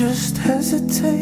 just hesitated.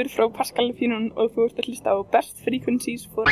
Þórhildur frá Pascal Fínan og þú ert að hlusta á Best Frequencies for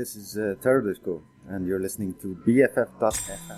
this is uh, and you're listening to BFF.FM.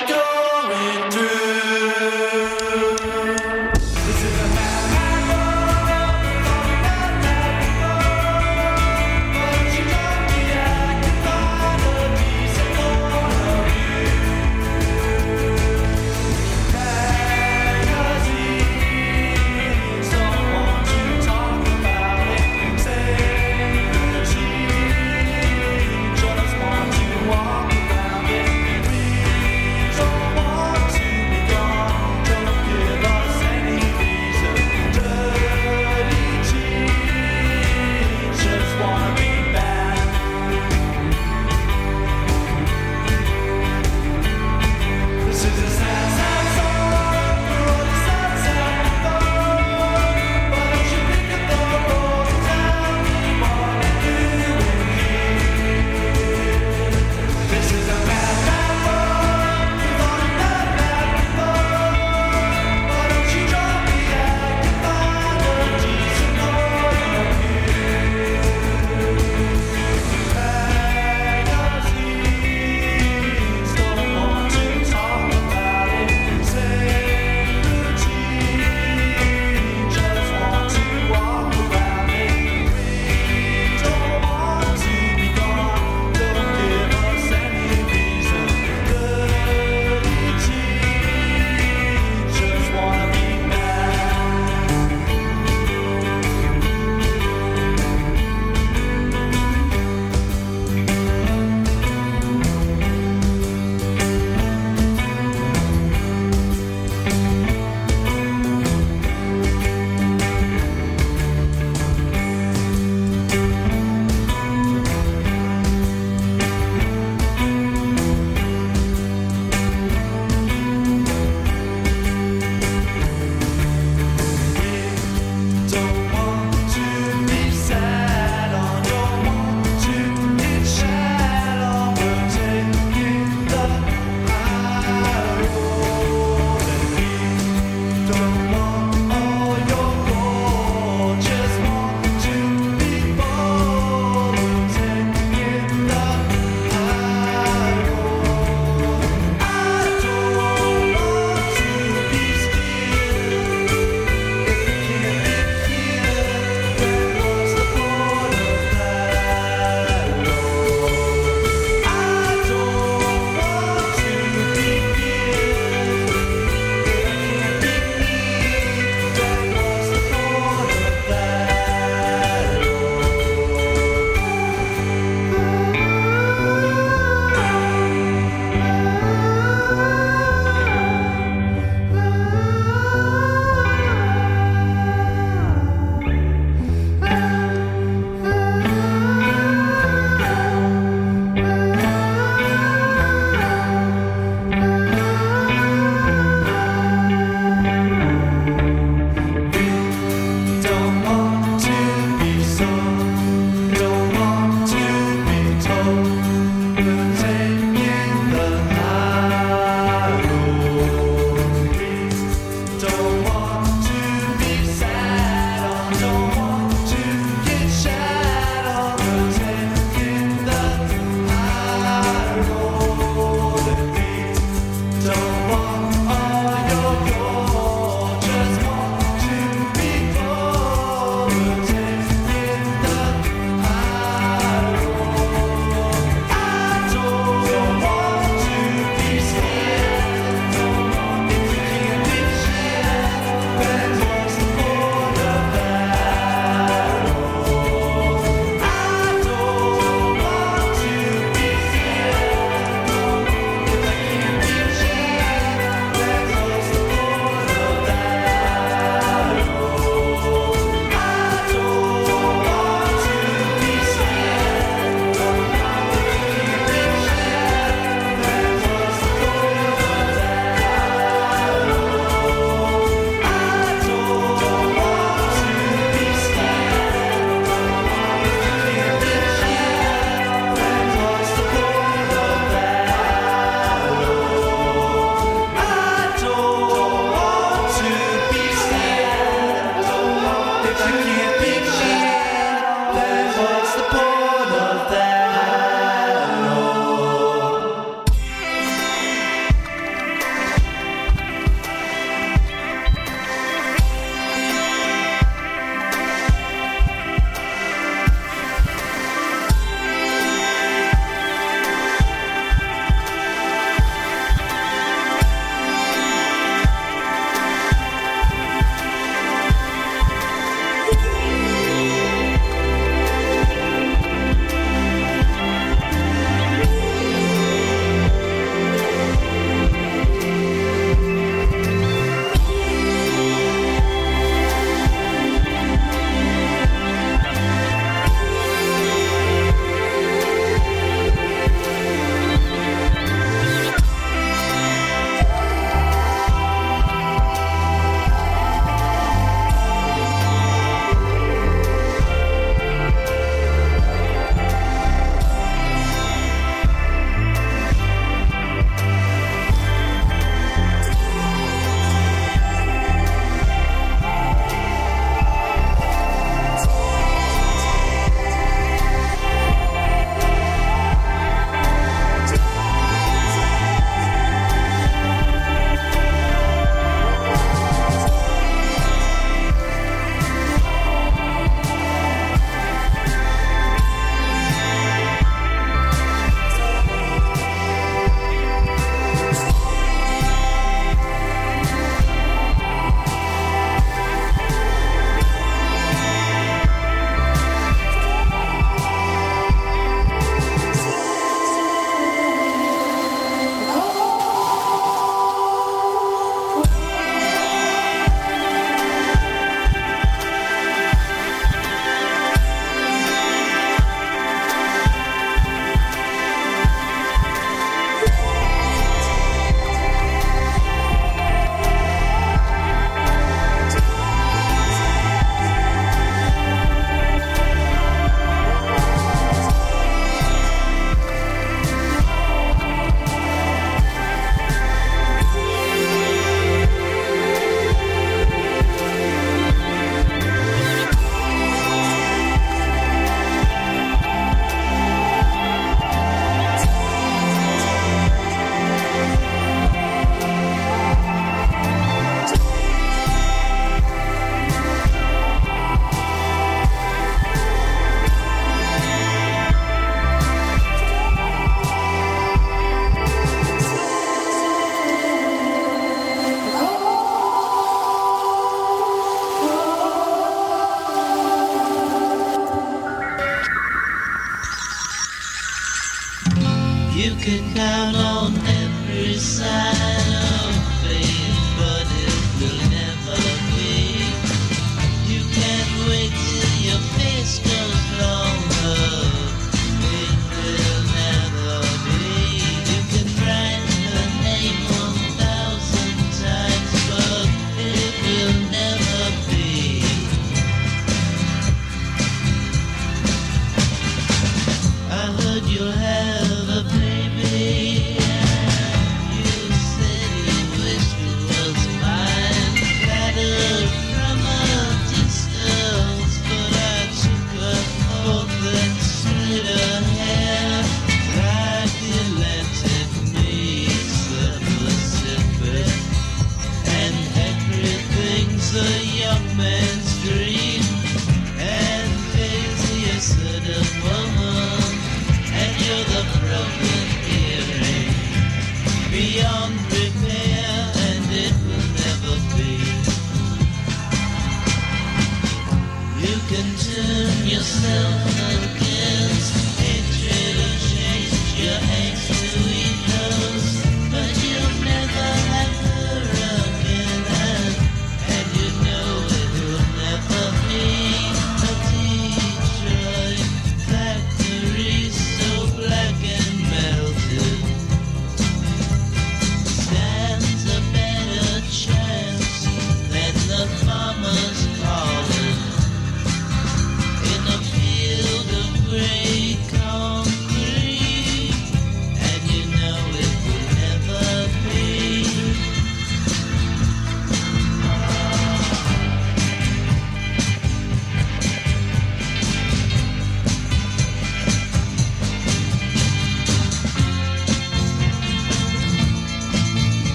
what you're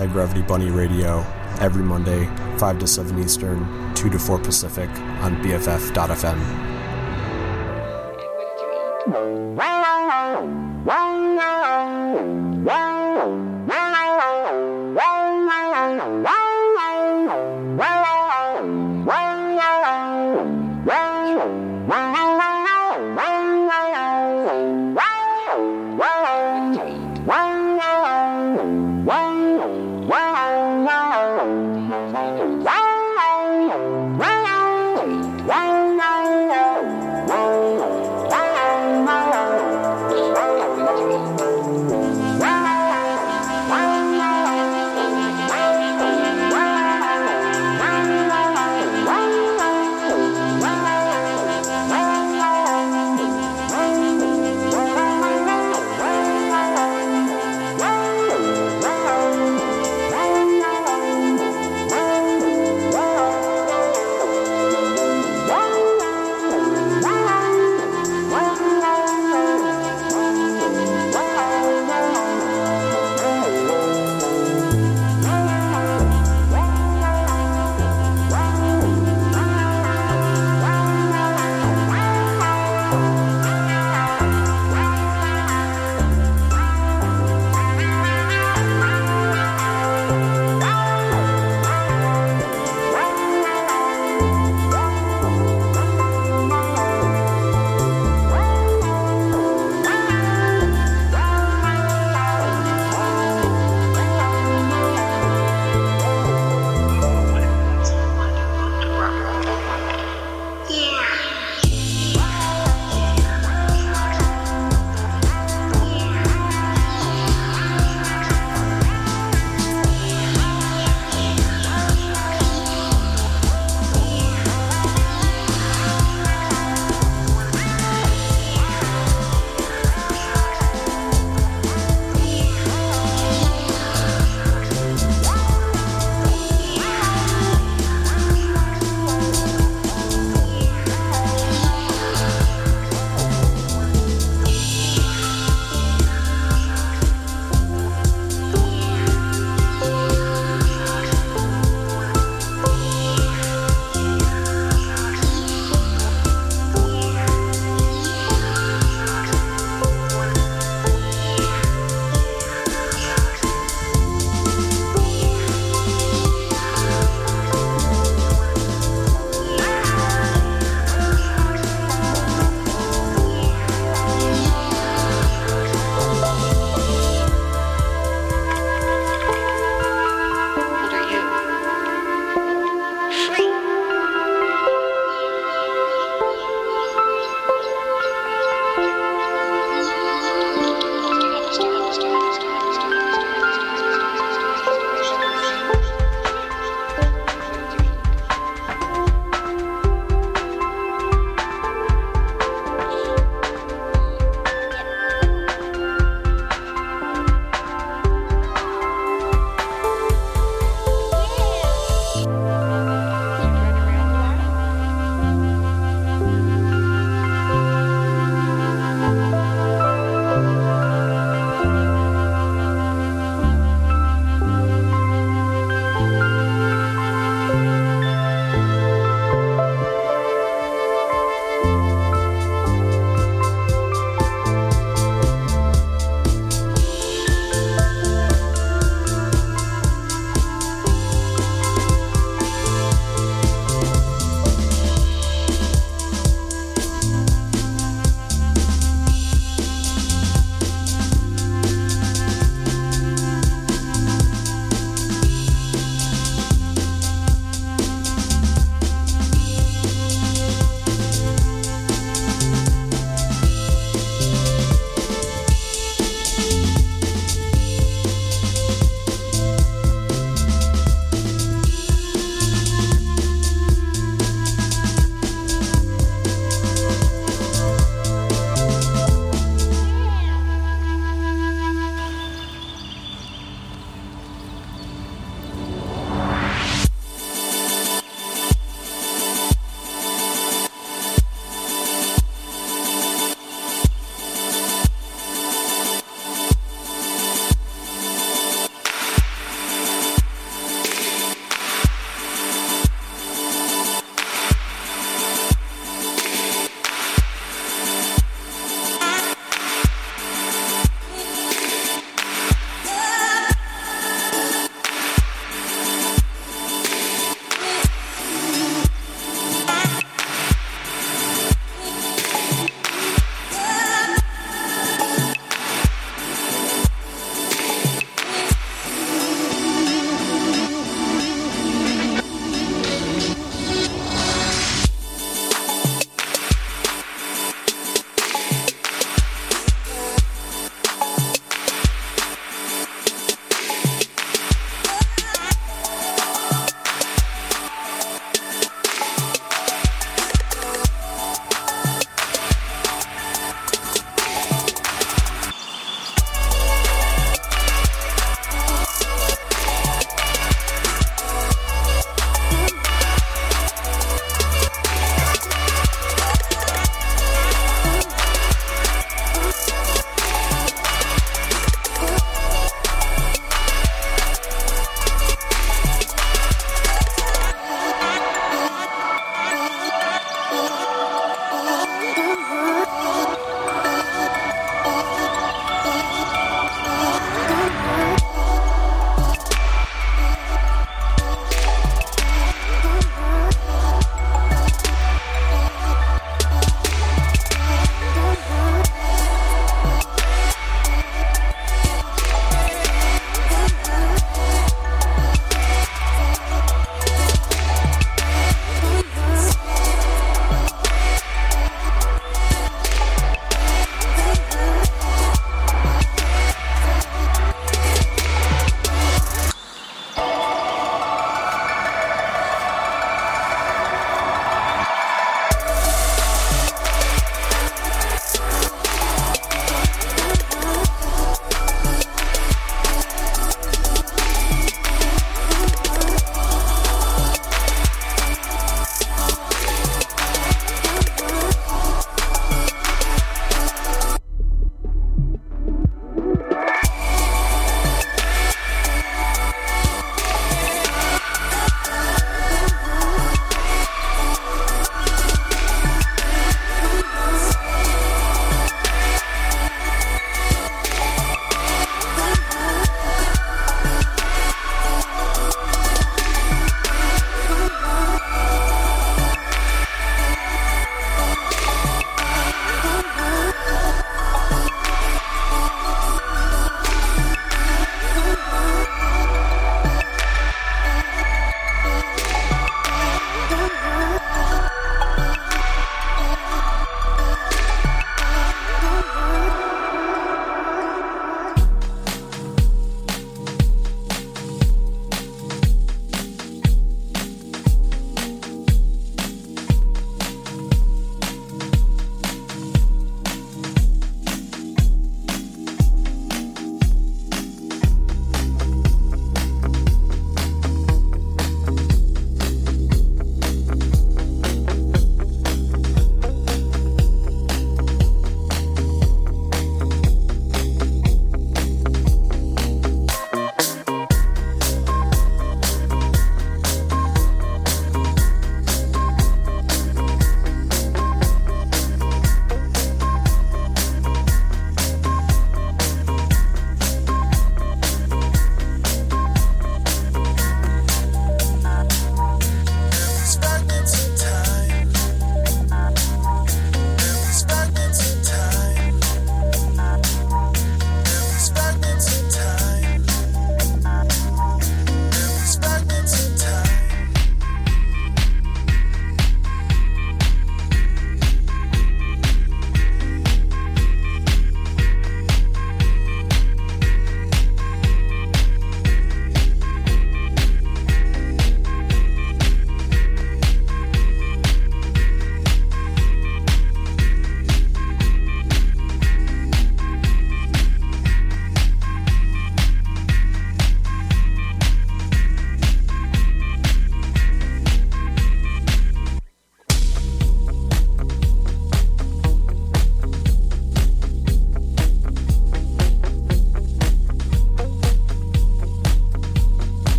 Anti Gravity Bunny Radio every Monday, 5 to 7 Eastern, 2 to 4 Pacific on BFF.fm. Wow.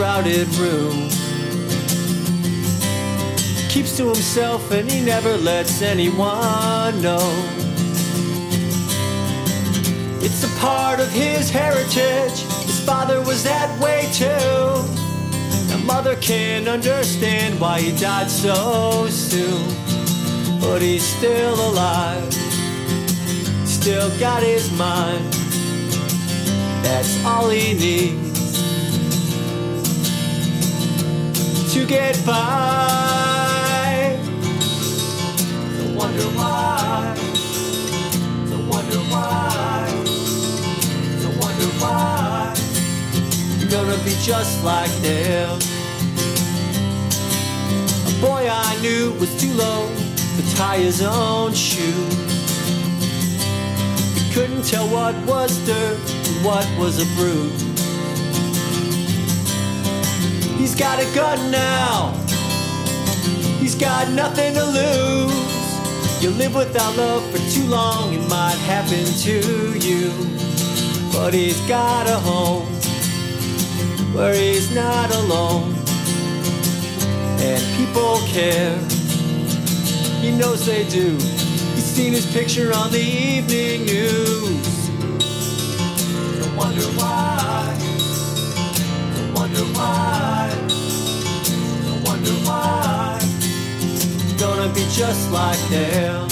Crowded room. Keeps to himself and he never lets anyone know. It's a part of his heritage. His father was that way too. A mother can't understand why he died so soon. But he's still alive. Still got his mind. That's all he needs get by. So wonder why. So wonder why. So wonder why. You're gonna be just like them. A boy I knew was too low to tie his own shoes. He couldn't tell what was dirt and what was a bruise. Got a gun now. He's got nothing to lose. You live without love for too long, it might happen to you. But he's got a home where he's not alone. And people care. He knows they do. He's seen his picture on the evening news. Be just like them.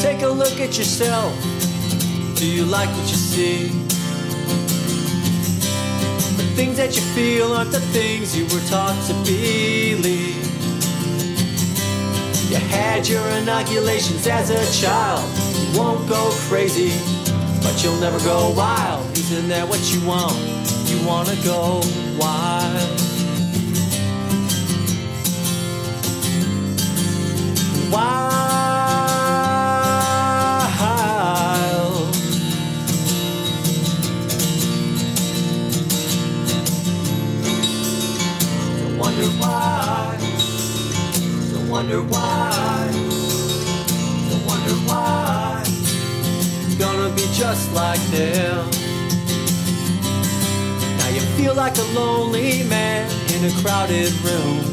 Take a look at yourself. Do you like what you see? Things that you feel aren't the things you were taught to believe. You had your inoculations as a child. You won't go crazy, but you'll never go wild. Isn't that what you want? You wanna go wild. Wild. Wonder why. Don't wonder why. Gonna be just like them. Now you feel like a lonely man in a crowded room.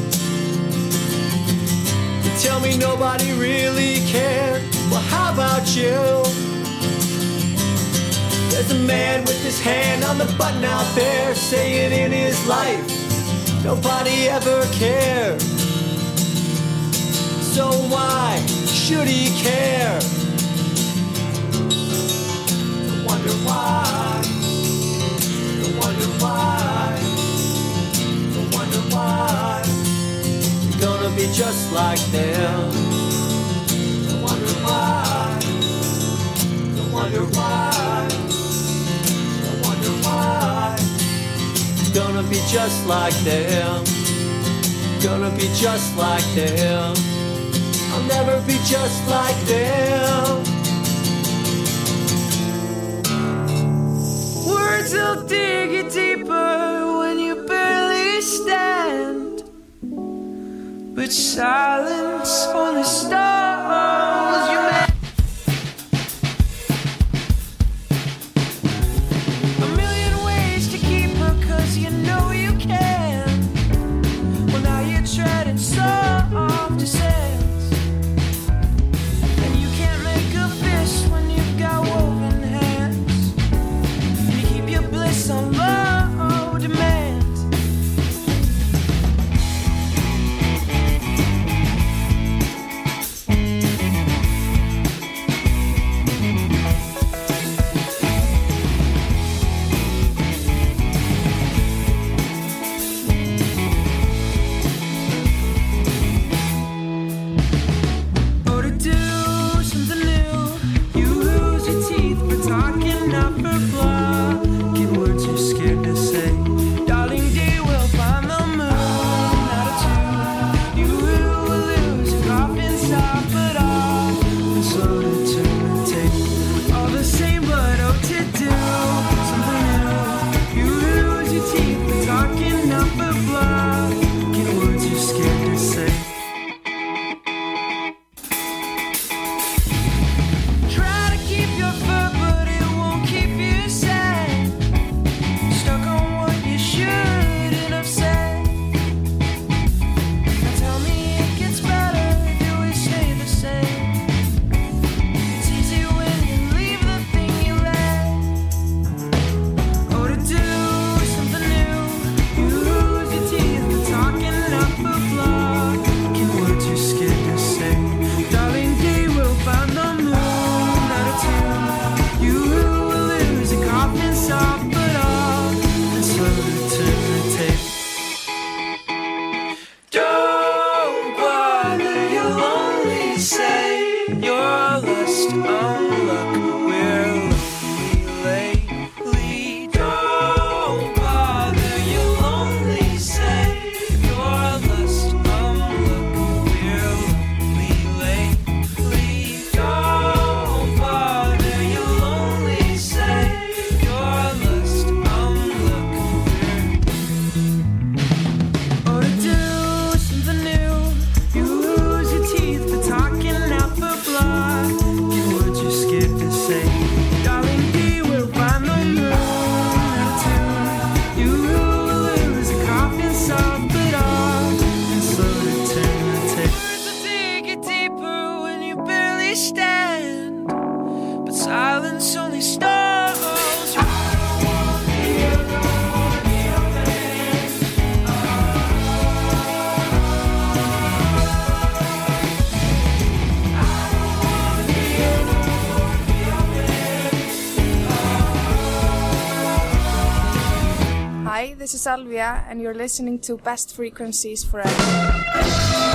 You tell me nobody really cared. Well, how about you? There's a man with his hand on the button out there saying in his life, nobody ever cared. So why should he care? Don't wonder why. Don't wonder why. Don't wonder why. You're gonna be just like them. Don't wonder why. Don't wonder why. Don't wonder why. You're gonna be just like them. Gonna be just like them. I'll never be just like them. Words will dig you deeper when you barely stand. But silence only stalls you. man. Hi, this is Alvia, and you're listening to Best Frequencies Forever.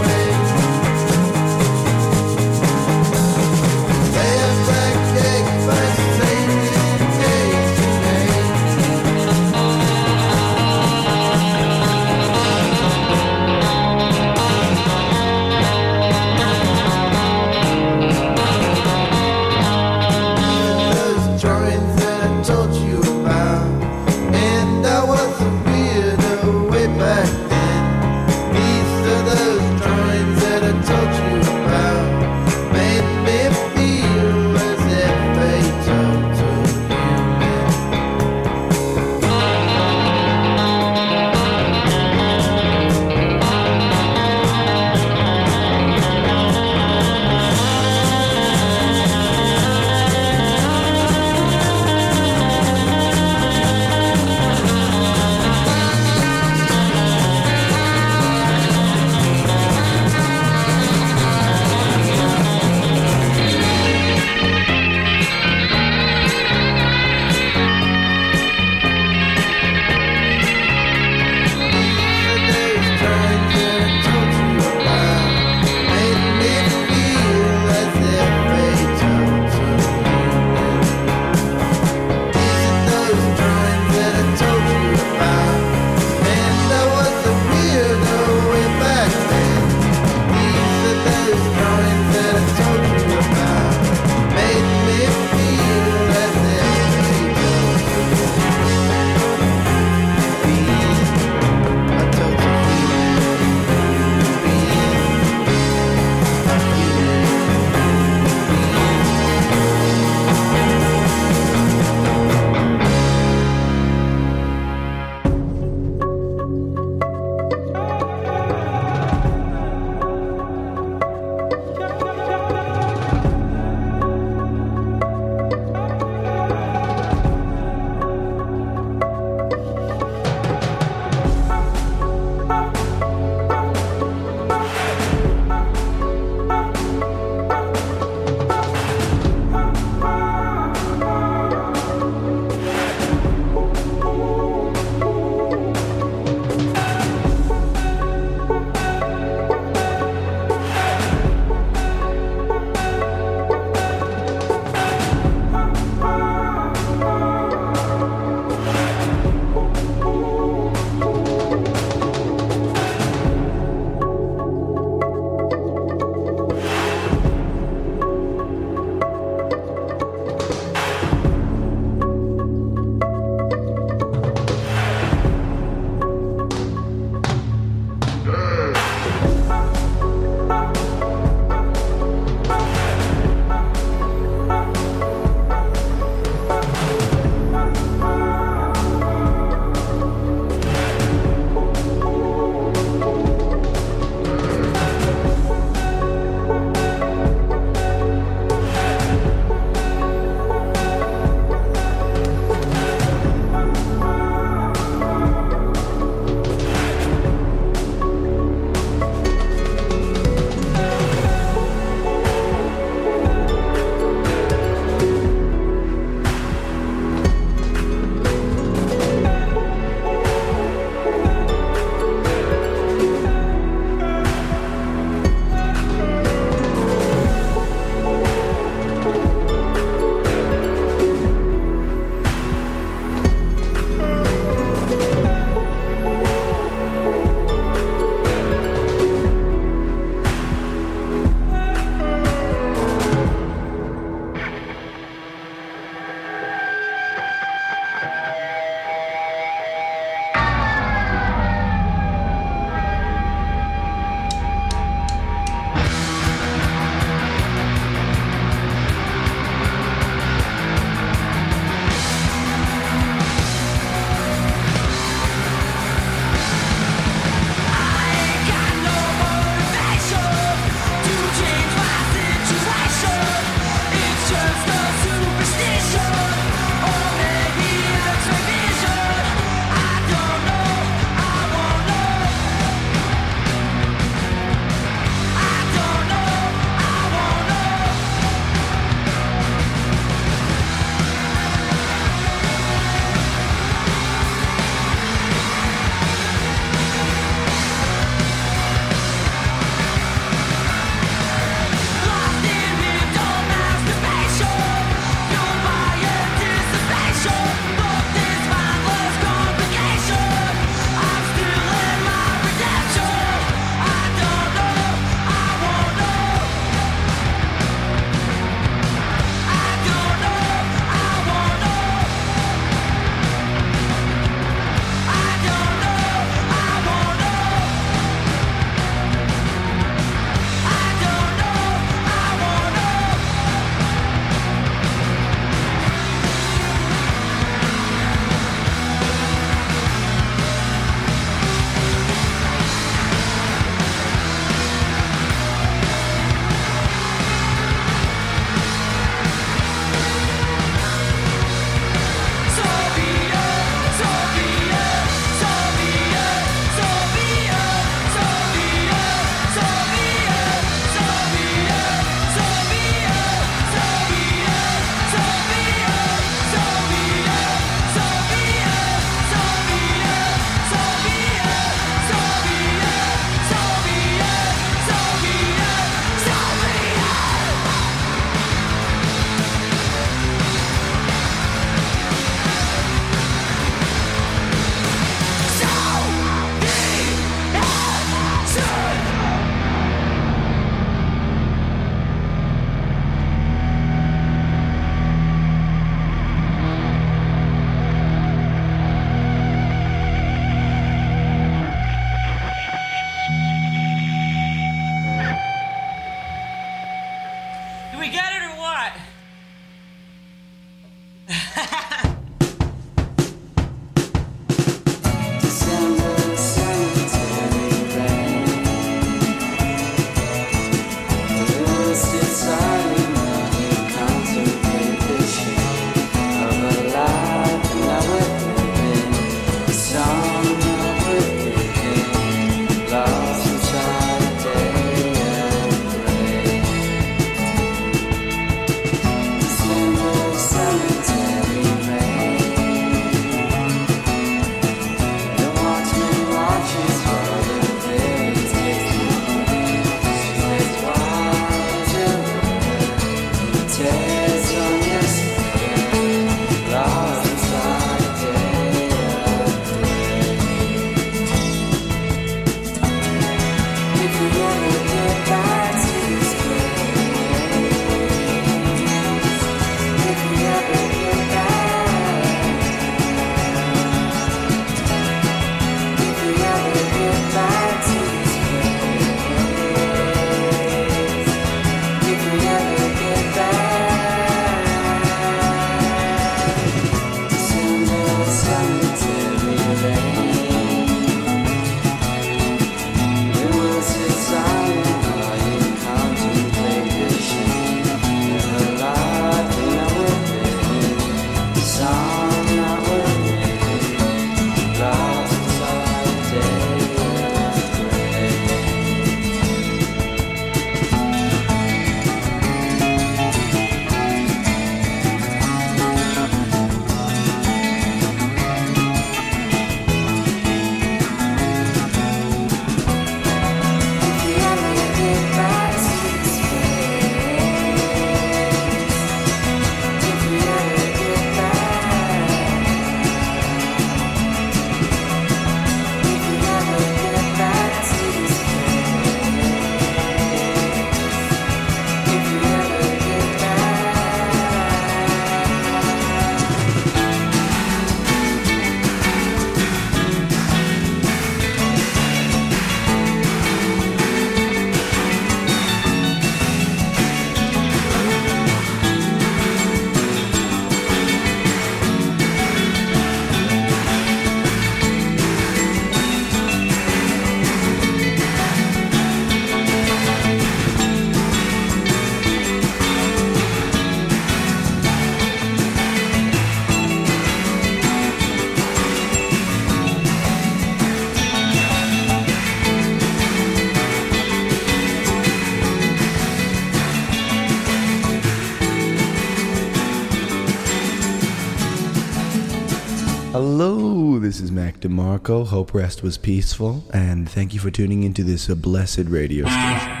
Hope rest was peaceful, and thank you for tuning into this uh, blessed radio station.